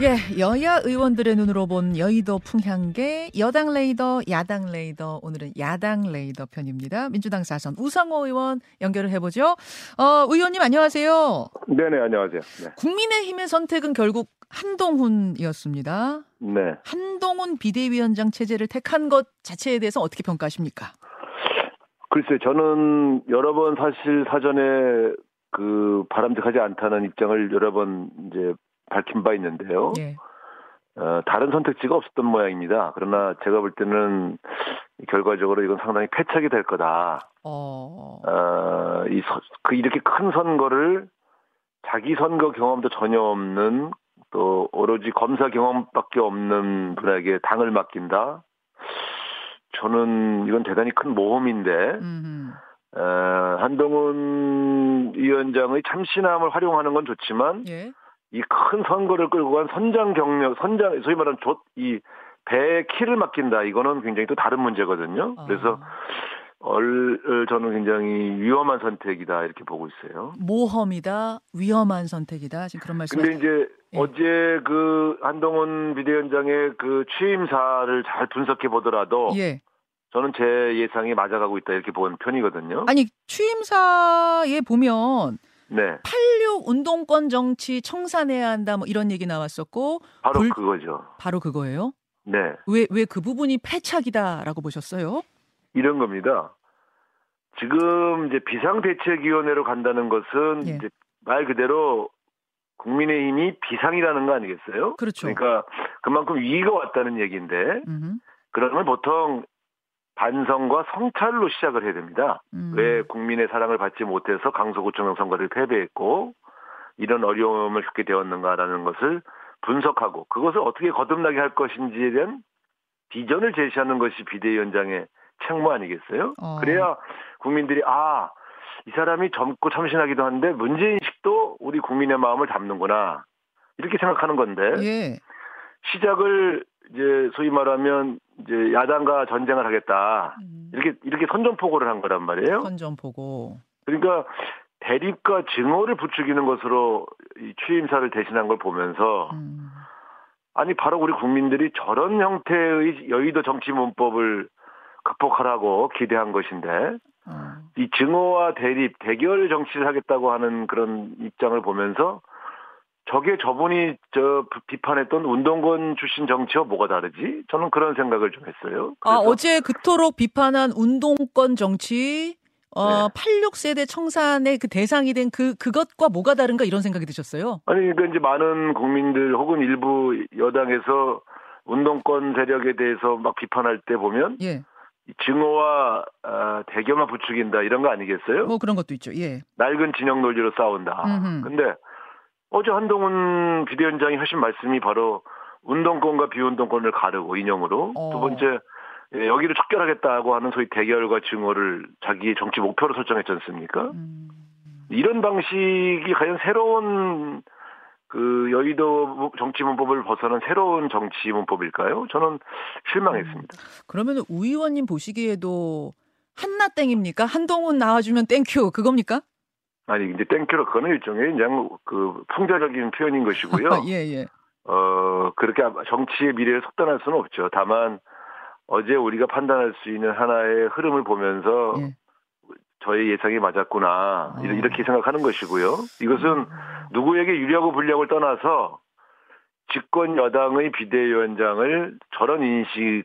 예, 여야 의원들의 눈으로 본 여의도 풍향계 여당 레이더, 야당 레이더. 오늘은 야당 레이더 편입니다. 민주당 사선 우상호 의원 연결을 해보죠. 어, 의원님 안녕하세요. 네네 안녕하세요. 네. 국민의힘의 선택은 결국 한동훈이었습니다. 네. 한동훈 비대위원장 체제를 택한 것 자체에 대해서 어떻게 평가하십니까? 글쎄 저는 여러 번 사실 사전에 그 바람직하지 않다는 입장을 여러 번 이제 밝힌 바 있는데요. 예. 어, 다른 선택지가 없었던 모양입니다. 그러나 제가 볼 때는 결과적으로 이건 상당히 패착이 될 거다. 어, 어, 이, 서- 그 이렇게 큰 선거를 자기 선거 경험도 전혀 없는 또 오로지 검사 경험밖에 없는 분에게 당을 맡긴다. 저는 이건 대단히 큰 모험인데 음, 어, 한동훈 위원장의 참신함을 활용하는 건 좋지만 예. 이 큰 선거를 끌고 간 선장 경력, 선장 소위 말하는 조, 이 배의 키를 맡긴다. 이거는 굉장히 또 다른 문제거든요. 아. 그래서 얼, 얼 저는 굉장히 위험한 선택이다 이렇게 보고 있어요. 모험이다, 위험한 선택이다. 지금 그런 말씀. 근데 이제 예. 어제 그 한동훈 비대위원장의 그 취임사를 잘 분석해 보더라도 예. 저는 제 예상이 맞아가고 있다 이렇게 보는 편이거든요. 아니 취임사에 보면 네, 86 운동권 정치 청산해야 한다 뭐 이런 얘기 나왔었고 바로 불- 그거죠. 바로 그거예요. 네, 왜 왜 그 부분이 패착이다라고 보셨어요? 이런 겁니다. 지금 이제 비상대책위원회로 간다는 것은 예. 이제 말 그대로 국민의힘이 비상이라는 거 아니겠어요? 그렇죠. 그러니까 그만큼 위기가 왔다는 얘기인데 음흠. 그러면 보통 반성과 성찰로 시작을 해야 됩니다. 음. 왜 국민의 사랑을 받지 못해서 강서구청장 선거를 패배했고 이런 어려움을 겪게 되었는가라는 것을 분석하고 그것을 어떻게 거듭나게 할 것인지에 대한 비전을 제시하는 것이 비대위원장의 책무 아니겠어요? 어. 그래야 국민들이 아, 이 사람이 젊고 참신하기도 한데 문제인식도 우리 국민의 마음을 담는구나. 이렇게 생각하는 건데 예. 시작을 이제 소위 말하면 이제 야당과 전쟁을 하겠다. 음. 이렇게 이렇게 선전포고를 한 거란 말이에요. 선전 보고. 그러니까 대립과 증오를 부추기는 것으로 이 취임사를 대신한 걸 보면서 음. 아니 바로 우리 국민들이 저런 형태의 여의도 정치 문법을 극복하라고 기대한 것인데 어. 이 증오와 대립, 대결 정치를 하겠다고 하는 그런 입장을 보면서 저게 저분이 저 비판했던 운동권 출신 정치와 뭐가 다르지? 저는 그런 생각을 좀 했어요. 아 어제 그토록 비판한 운동권 정치. 어, 네. 86세대 청산의 그 대상이 된 그 그것과 뭐가 다른가 이런 생각이 드셨어요. 아니 그러니까 이제 많은 국민들 혹은 일부 여당에서 운동권 세력에 대해서 막 비판할 때 보면 예. 이 증오와 아, 대결만 부추긴다 이런 거 아니겠어요? 뭐 그런 것도 있죠. 예. 낡은 진영 논리로 싸운다. 음흠. 근데 어제 한동훈 비대위원장이 하신 말씀이 바로 운동권과 비운동권을 가르고 인용으로 어. 두 번째 예, 여기를 척결하겠다고 하는 소위 대결과 증오를 자기의 정치 목표로 설정했지 않습니까? 음. 이런 방식이 과연 새로운 그 여의도 정치 문법을 벗어난 새로운 정치 문법일까요? 저는 실망했습니다. 그러면 우 의원님 보시기에도 한나땡입니까? 한동훈 나와주면 thank you 그겁니까? 아니 이제 thank you로 그거는 일종의 그냥 그 풍자적인 표현인 것이고요. 예 예. 어 그렇게 정치의 미래를 속단할 수는 없죠. 다만 어제 우리가 판단할 수 있는 하나의 흐름을 보면서 예. 저의 예상이 맞았구나 어. 이렇게 생각하는 것이고요. 이것은 누구에게 유리하고 불리하고를 떠나서 집권 여당의 비대위원장을 저런 인식의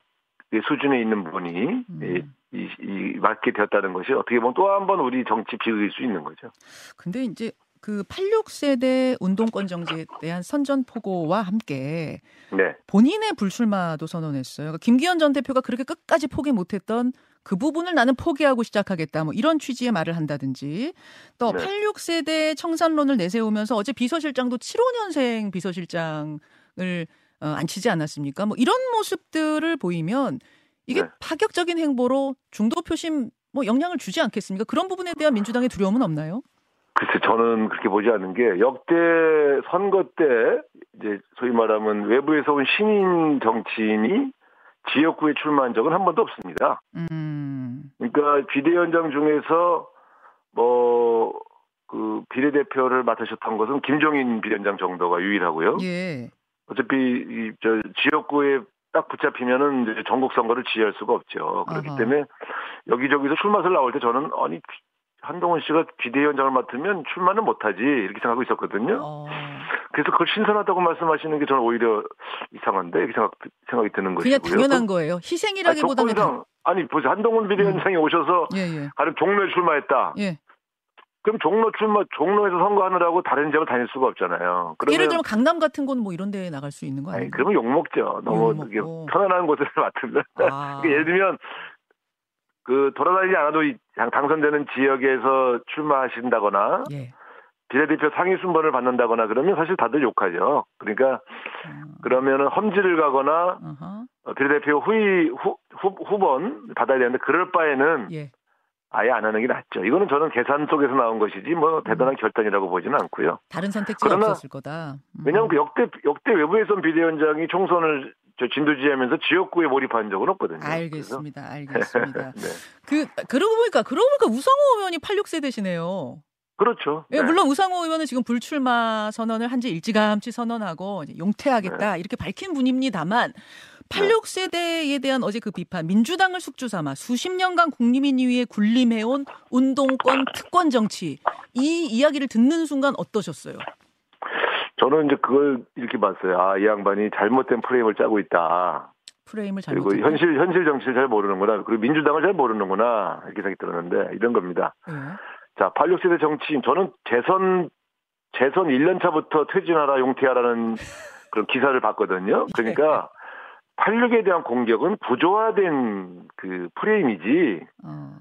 수준에 있는 분이 음. 이, 이, 이 맡게 되었다는 것이 어떻게 보면 또 한 번 우리 정치 비극일 수 있는 거죠. 근데 이제 그 86세대 운동권 정지에 대한 선전포고와 함께 네, 본인의 불출마도 선언했어요. 그러니까 김기현 전 대표가 그렇게 끝까지 포기 못했던 그 부분을 나는 포기하고 시작하겠다. 뭐 이런 취지의 말을 한다든지 또 네. 86세대 청산론을 내세우면서 어제 비서실장도 75년생 비서실장을 어, 앉히지 않았습니까? 뭐 이런 모습들을 보이면 이게 네. 파격적인 행보로 중도 표심 뭐 영향을 주지 않겠습니까? 그런 부분에 대한 민주당의 두려움은 없나요? 글쎄 저는 그렇게 보지 않는 게 역대 선거 때 이제 소위 말하면 외부에서 온 신인 정치인이 지역구에 출마한 적은 한 번도 없습니다. 음. 그러니까 비대위원장 중에서 뭐 그 비례대표를 맡으셨던 것은 김종인 비대위원장 정도가 유일하고요. 예. 어차피 이 저 지역구에 딱 붙잡히면은 이제 전국 선거를 지휘할 수가 없죠. 그렇기 아하. 때문에 여기저기서 출마를 나올 때 저는 아니 한동훈 씨가 비대위원장을 맡으면 출마는 못하지 이렇게 생각하고 있었거든요. 어. 그래서 그걸 신선하다고 말씀하시는 게 저는 오히려 이상한데 이렇게 생각 생각이 드는 그냥 것이고요. 당연한 거예요. 희생이라기보다는 아니, 조건상 아니 보세요 한동훈 비대위원장이 오셔서 예, 예. 가령 종로에 출마했다. 예. 그럼 종로 출마 종로에서 선거하느라고 다른 지역을 다닐 수가 없잖아요. 그러면 예를 들면 강남 같은 건 뭐 이런 데 나갈 수 있는 거 아니 아니에요? 그러면 욕 먹죠. 너무 욕 이게 먹고. 편안한 곳을 맡으면 아. 그러니까 예를 들면 그 돌아다니지 않아도 당- 당선되는 지역에서 출마하신다거나 예. 비례대표 상위 순번을 받는다거나 그러면 사실 다들 욕하죠. 그러니까 어. 그러면은 험지를 가거나. 어, 비례대표 후위 후, 후, 후번 받아야 되는데 그럴 바에는 예. 아예 안 하는 게 낫죠. 이거는 저는 계산 속에서 나온 것이지 뭐 대단한 결단이라고 보지는 않고요. 다른 선택지가 없었을 거다. 음. 왜냐하면 그 역대 역대 외부예선 비대위원장이 총선을 저 진두지휘하면서 지역구에 몰입한 적은 없거든요. 알겠습니다. 그래서- 알겠습니다. 네. 그 그러고 보니까 그러고 보니까 우상호 의원이 86세대시네요. 그렇죠. 예, 네. 물론 우상호 의원은 지금 불출마 선언을 한 지 일찌감치 선언하고 이제 네. 용퇴하겠다 이렇게 밝힌 분입니다만 86세대에 대한 어제 그 비판 민주당을 숙주 삼아 수십 년간 국민위에 군림해온 운동권 특권 정치 이 이야기를 듣는 순간 어떠셨어요? 저는 이제 그걸 이렇게 봤어요. 아, 이 양반이 잘못된 프레임을 짜고 있다. 프레임을 그리고 잘못 현실 현실 정치를 잘 모르는구나. 그리고 민주당을 잘 모르는구나. 이렇게 생각이 들었는데 이런 겁니다. 예. 자, 86세대 정치인 저는 재선 재선 1년 차부터 퇴진하라 용퇴하라는 그런 기사를 봤거든요. 그러니까 86에 대한 공격은 구조화된 그 프레임이지. 어.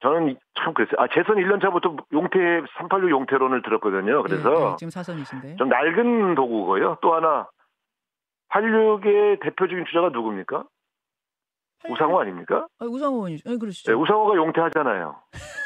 저는 이- 참 그랬어요. 아, 재선 1년 차부터 용퇴 386 용퇴론을 들었거든요. 그래서 예, 예, 지금 사선이신데 좀 낡은 도구고요. 또 하나 86의 대표적인 주자가 누굽니까? 우상호 아닙니까? 아, 우상호 의원이 예, 그러시죠. 네, 우상호가 용퇴하잖아요.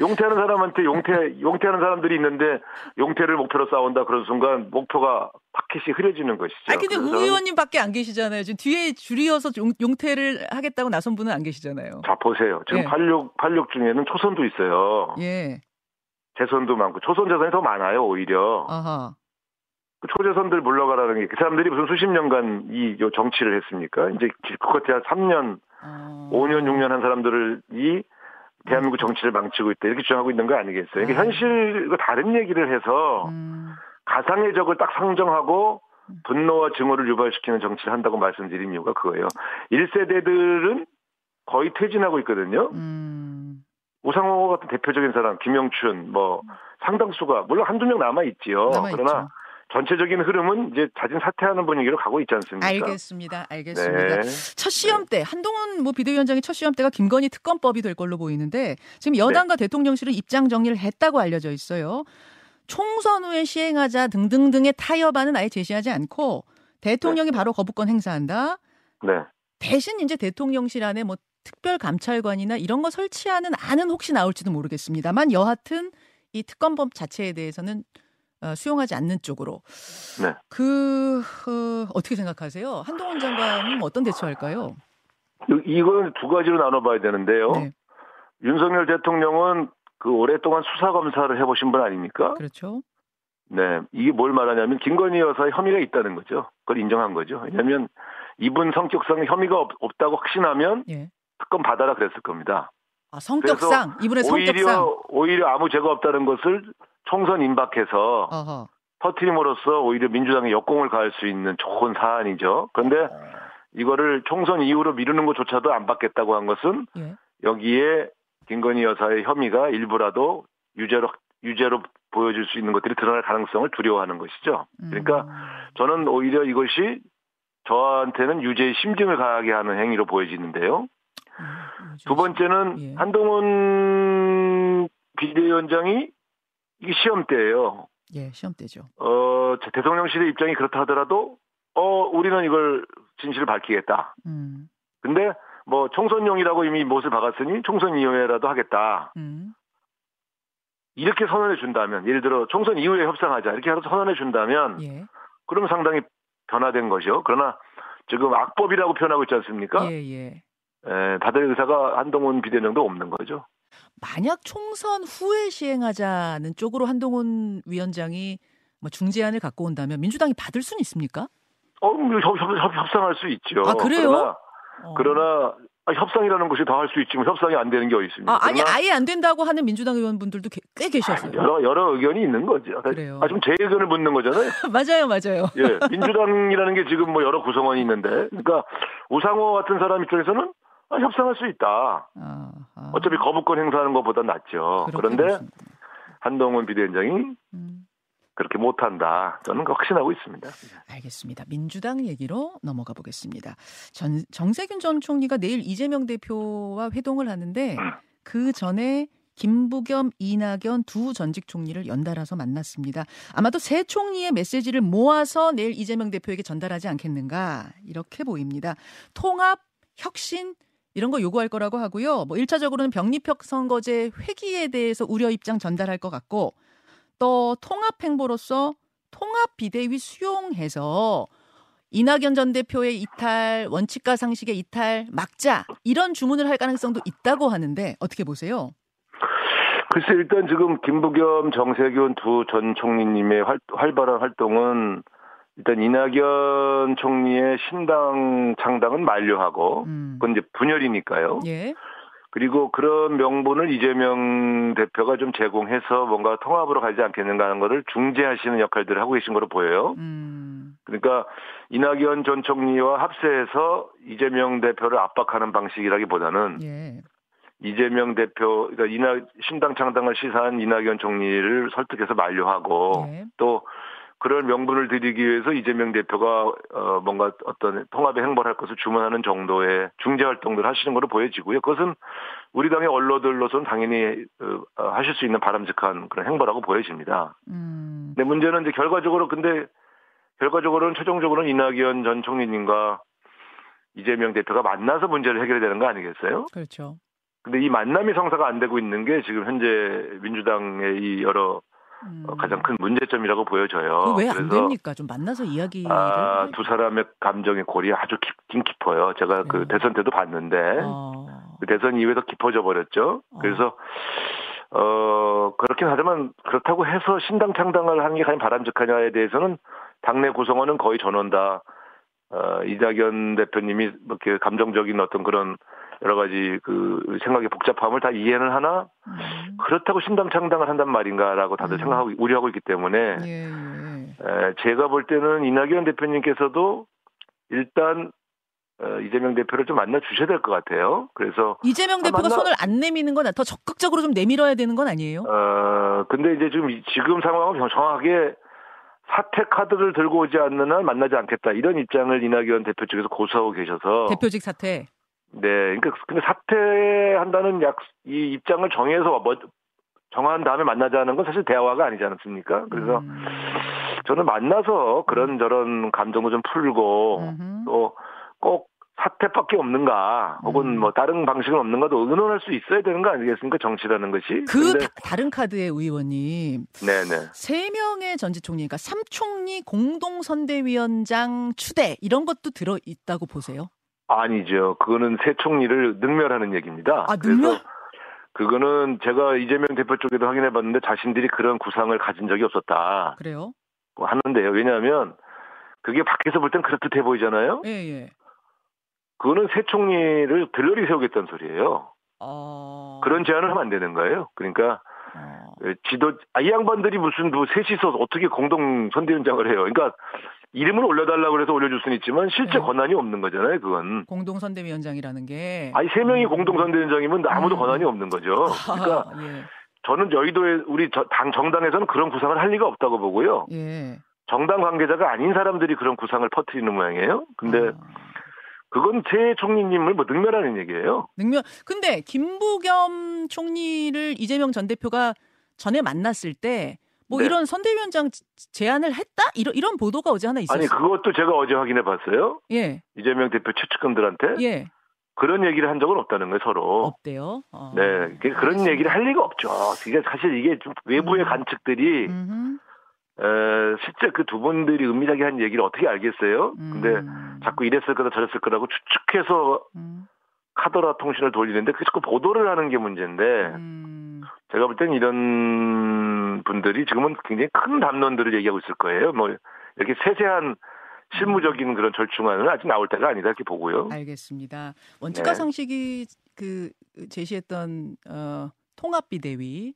용퇴하는 사람한테 용퇴 용퇴하는 사람들이 있는데 용퇴를 목표로 싸운다 그런 순간 목표가 파켓이 흐려지는 것이죠. 아 근데 우 의원님밖에 안 계시잖아요. 지금 뒤에 줄이어서 용, 용퇴를 하겠다고 나선 분은 안 계시잖아요. 자 보세요. 지금 예. 86 86 중에는 초선도 있어요. 예. 재선도 많고 초선 재선이 더 많아요 오히려. 아하. 그 초재선들 물러가라는 게 그 사람들이 무슨 수십 년간 이요 정치를 했습니까? 이제 한 3년, 어. 5년, 6년 한 사람들을 이 대한민국 정치를 망치고 있다 이렇게 주장하고 있는 거 아니겠어요? 그러니까 아. 현실과 다른 얘기를 해서 음. 가상의 적을 딱 상정하고 분노와 증오를 유발시키는 정치를 한다고 말씀드린 이유가 그거예요. 1세대들은 거의 퇴진하고 있거든요. 음. 우상호 같은 대표적인 사람, 김영춘, 뭐 상당수가 물론 한두 명 남아 있지요. 그러나 전체적인 흐름은 이제 자진 사퇴하는 분위기로 가고 있지 않습니까? 알겠습니다. 알겠습니다. 네. 첫 시험 때 한동훈 뭐 비대위원장의 첫 시험 때가 김건희 특검법이 될 걸로 보이는데 지금 여당과 네. 대통령실은 입장 정리를 했다고 알려져 있어요. 총선 후에 시행하자 등등등의 타협안은 아예 제시하지 않고 대통령이 바로 거부권 행사한다. 네. 대신 이제 대통령실 안에 뭐 특별 감찰관이나 이런 거 설치하는 안은 혹시 나올지도 모르겠습니다만 여하튼 이 특검법 자체에 대해서는 어, 수용하지 않는 쪽으로. 네. 그 어, 어떻게 생각하세요? 한동훈 장관은 어떤 대처할까요? 이- 이거는 두 가지로 나눠봐야 되는데요. 네, 윤석열 대통령은 그 오랫동안 수사 검사를 해보신 분 아닙니까? 그렇죠. 네. 이게 뭘 말하냐면 김건희 여사의 혐의가 있다는 거죠. 그걸 인정한 거죠. 왜냐하면 이분 성격상 혐의가 없, 없다고 확신하면 예. 특검 받아라 그랬을 겁니다. 아, 성격상 이분의 성격상. 오히려 오히려 아무 죄가 없다는 것을 총선 임박해서 어허. 터트림으로써 오히려 민주당의 역공을 가할 수 있는 좋은 사안이죠. 그런데 이거를 총선 이후로 미루는 것조차도 안 받겠다고 한 것은 예. 여기에 김건희 여사의 혐의가 일부라도 유죄로 유죄로 보여줄 수 있는 것들이 드러날 가능성을 두려워하는 것이죠. 그러니까 음. 저는 오히려 이것이 저한테는 유죄의 심증을 가하게 하는 행위로 보여지는데요. 음, 두 번째는 예. 한동훈 비대위원장이 이게 시험 때예요. 예, 시험 때죠. 어, 대통령실의 입장이 그렇다 하더라도 어, 우리는 이걸 진실을 밝히겠다. 음. 근데 뭐 총선용이라고 이미 못을 박았으니 총선 이후에라도 하겠다. 음. 이렇게 선언해 준다면 예를 들어 총선 이후에 협상하자 이렇게 해서 선언해 준다면 예. 그러면 상당히 변화된 거죠. 그러나 지금 악법이라고 표현하고 있지 않습니까? 예, 예. 에, 다들 의사가 한동훈 비대위원장도 없는 거죠. 만약 총선 후에 시행하자는 쪽으로 한동훈 위원장이 뭐 중재안을 갖고 온다면 민주당이 받을 수는 있습니까? 어, 뭐 협, 협, 협, 협상할 수 있죠. 아, 그래요? 그러나, 어. 그러나 아, 협상이라는 것이 다 할 수 있지만 협상이 안 되는 게 어디 있습니까? 아, 아니 아예 안 된다고 하는 민주당 의원분들도 게- 꽤 계셨어요. 여러 여러 의견이 있는 거죠. 그래요. 아, 지금 제 의견을 묻는 거잖아요. 맞아요, 맞아요. 예, 민주당이라는 게 지금 뭐 여러 구성원이 있는데, 그러니까 우상호 같은 사람 입장에서는 아, 협상할 수 있다. 아, 아. 어차피 거부권 행사하는 것보다 낫죠. 그런데 보시는구나. 한동훈 비대위원장이 음. 그렇게 못한다. 저는 확신하고 있습니다. 알겠습니다. 민주당 얘기로 넘어가 보겠습니다. 전, 정세균 전 총리가 내일 이재명 대표와 회동을 하는데 그 전에 김부겸, 이낙연 두 전직 총리를 연달아서 만났습니다. 아마도 새 총리의 메시지를 모아서 내일 이재명 대표에게 전달하지 않겠는가 이렇게 보입니다. 통합, 혁신 이런 거 요구할 거라고 하고요. 뭐 1차적으로는 병립혁 선거제 회기에 대해서 우려 입장 전달할 것 같고 또 통합 행보로서 통합 비대위 수용해서 이낙연 전 대표의 이탈, 원칙과 상식의 이탈 막자 이런 주문을 할 가능성도 있다고 하는데 어떻게 보세요? 글쎄 일단 지금 김부겸, 정세균 두 전 총리님의 활, 활발한 활동은 일단 이낙연 총리의 신당 창당은 만료하고 음. 그건 이제 분열이니까요. 예. 그리고 그런 명분을 이재명 대표가 좀 제공해서 뭔가 통합으로 가지 않겠는가 하는 거를 중재하시는 역할들을 하고 계신 거로 보여요. 음. 그러니까 이낙연 전 총리와 합세해서 이재명 대표를 압박하는 방식이라기보다는 예. 이재명 대표, 그러니까 이낙, 신당 창당을 시사한 이낙연 총리를 설득해서 만료하고 예. 또 그런 명분을 드리기 위해서 이재명 대표가 어 뭔가 어떤 통합의 행보를 할 것을 주문하는 정도의 중재 활동들을 하시는 걸로 보여지고요. 그것은 우리 당의 언론들로서는 당연히 어, 어, 하실 수 있는 바람직한 그런 행보라고 보여집니다. 음. 근데 문제는 이제 결과적으로 근데 결과적으로는 최종적으로는 이낙연 전 총리님과 이재명 대표가 만나서 문제를 해결해야 되는 거 아니겠어요? 그렇죠. 근데 이 만남이 성사가 안 되고 있는 게 지금 현재 민주당의 이 여러 음. 어, 가장 큰 문제점이라고 보여져요. 왜안 그래서 됩니까? 좀 만나서 이야기를 아, 해- 두 사람의 감정의 골이 아주 깊긴 깊어요. 제가 그 그래요? 대선 때도 봤는데 어. 그 대선 이후에도 깊어져 버렸죠. 어. 그래서 어 그렇긴 하지만 그렇다고 해서 신당 창당을 하는 게 과연 바람직하냐에 대해서는 당내 구성원은 거의 전원 다 어, 이낙연 대표님이 뭐 이렇게 감정적인 어떤 그런 여러 가지 그 생각의 복잡함을 다 이해는 하나 음. 그렇다고 신당 창당을 한단 말인가라고 다들 음. 생각하고 우려하고 있기 때문에 예, 예. 에, 제가 볼 때는 이낙연 대표님께서도 일단 어, 이재명 대표를 좀 만나 주셔야 될 것 같아요. 그래서 이재명 아, 대표가 만나- 손을 안 내미는 건 더 적극적으로 좀 내밀어야 되는 건 아니에요? 어 근데 이제 지금 이- 지금 상황은 정확하게 사퇴 카드를 들고 오지 않는 한 만나지 않겠다 이런 입장을 이낙연 대표 측에서 고수하고 계셔서 대표직 사퇴. 네 그러니까 근데 사퇴한다는 약 이 입장을 정해서 뭐 정한 다음에 만나자는 건 사실 대화가 아니지 않습니까? 그래서 음. 저는 만나서 그런저런 감정도 좀 풀고 음흠. 또꼭 사태밖에 없는가 혹은 음. 뭐 다른 방식은 없는가도 의논할 수 있어야 되는 거 아니겠습니까 정치라는 것이 그 다, 른 카드의 의원님 네네 세 명의 전직 총리, 그러니까 삼 총리 공동 선대위원장 추대 이런 것도 들어 있다고 보세요. 아니죠 그거는 새 총리를 능멸하는 얘기입니다 아, 능멸? 그래서 그거는 제가 이재명 대표 쪽에도 확인해 봤는데 자신들이 그런 구상을 가진 적이 없었다 그래요? 하는데요 왜냐하면 그게 밖에서 볼 땐 그렇듯해 보이잖아요 예, 예. 그거는 새 총리를 들러리 세우겠다는 소리예요 어. 그런 제안을 하면 안 되는 거예요 그러니까 지도 아, 이 양반들이 무슨 뭐 셋이서 어떻게 공동 선대위원장을 해요? 그러니까 이름을 올려달라고 그래서 올려줄 수는 있지만 실제 네. 권한이 없는 거잖아요. 그건 공동 선대위원장이라는 게 아니 세 명이 음. 공동 선대위원장이면 아무도 음. 권한이 없는 거죠. 그러니까 아, 예. 저는 여의도에 우리 저- 당 정당에서는 그런 구상을 할 리가 없다고 보고요. 예. 정당 관계자가 아닌 사람들이 그런 구상을 퍼뜨리는 모양이에요. 근데 아. 그건 새 총리님을 뭐 능멸하는 얘기예요. 능멸. 근데 김부겸 총리를 이재명 전 대표가 전에 만났을 때 뭐 네. 이런 선대위원장 제안을 했다 이런 이런 보도가 어제 하나 있었어요. 아니 그것도 제가 어제 확인해 봤어요. 예, 이재명 대표 최측근들한테 예, 그런 얘기를 한 적은 없다는 거예요. 서로. 없대요. 어. 네, 그- 그런 알겠습니다. 얘기를 할 리가 없죠. 이게 사실 이게 좀 외부의 음. 관측들이 음흠. 에, 실제 그 두 분들이 은밀하게 한 얘기를 어떻게 알겠어요? 근데 음. 자꾸 이랬을 거다 저랬을 거라고 추측해서 음. 카더라 통신을 돌리는데 그 자꾸 보도를 하는 게 문제인데 음. 제가 볼 땐 이런 분들이 지금은 굉장히 큰 담론들을 얘기하고 있을 거예요. 뭐 이렇게 세세한 실무적인 그런 절충안은 아직 나올 때가 아니다 이렇게 보고요. 알겠습니다. 원칙과 네. 상식이 그 제시했던 어, 통합비대위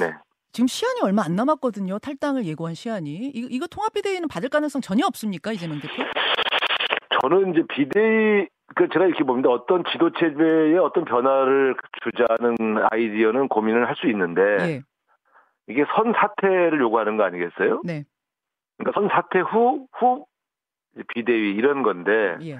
네. 지금 시한이 얼마 안 남았거든요. 탈당을 예고한 시한이 이거, 이거 통합비대위는 받을 가능성 전혀 없습니까 이재명 대표? 저는 이제 비대위 그 제가 이렇게 봅니다. 어떤 지도 체제에 어떤 변화를 주자는 아이디어는 고민을 할 수 있는데 예, 이게 선 사퇴를 요구하는 거 아니겠어요? 네, 그러니까 선 사퇴 후 후 비대위 이런 건데 예,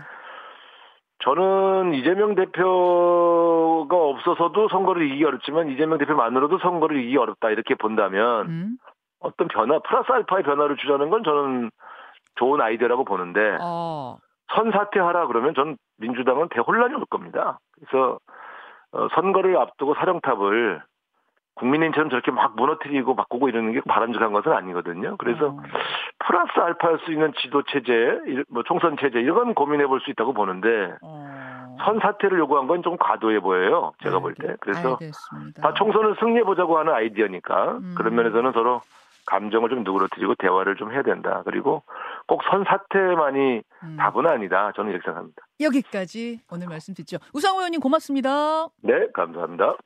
저는 이재명 대표가 없어서도 선거를 이기기 어렵지만 이재명 대표만으로도 선거를 이기기 어렵다 이렇게 본다면 음, 어떤 변화 플러스 알파의 변화를 주자는 건 저는 좋은 아이디어라고 보는데 어, 선사퇴하라 그러면 전 민주당은 대혼란이 올 겁니다. 그래서 어, 선거를 앞두고 사령탑을 국민의힘처럼 저렇게 막 무너뜨리고 바꾸고 이러는 게 바람직한 것은 아니거든요. 그래서 어, 플러스 알파할 수 있는 지도 체제, 일- 뭐 총선 체제 이런 건 고민해 볼 수 있다고 보는데 어. 선사퇴를 요구한 건 좀 과도해 보여요. 제가 알- 볼 때. 그래서 알겠습니다. 다 총선을 승리해 보자고 하는 아이디어니까 음. 그런 면에서는 서로 감정을 좀 누그러뜨리고 대화를 좀 해야 된다. 그리고 꼭 선사퇴만이 음. 답은 아니다. 저는 이렇게 생각합니다. 여기까지 오늘 말씀 듣죠. 우상호 의원님 고맙습니다. 네, 감사합니다.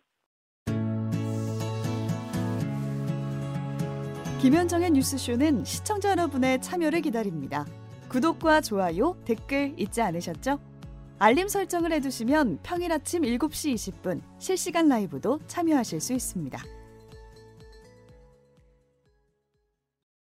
김현정의 뉴스쇼는 시청자 여러분의 참여를 기다립니다. 구독과 좋아요, 댓글 잊지 않으셨죠? 알림 설정을 해두시면 평일 아침 7시 20분 실시간 라이브도 참여하실 수 있습니다.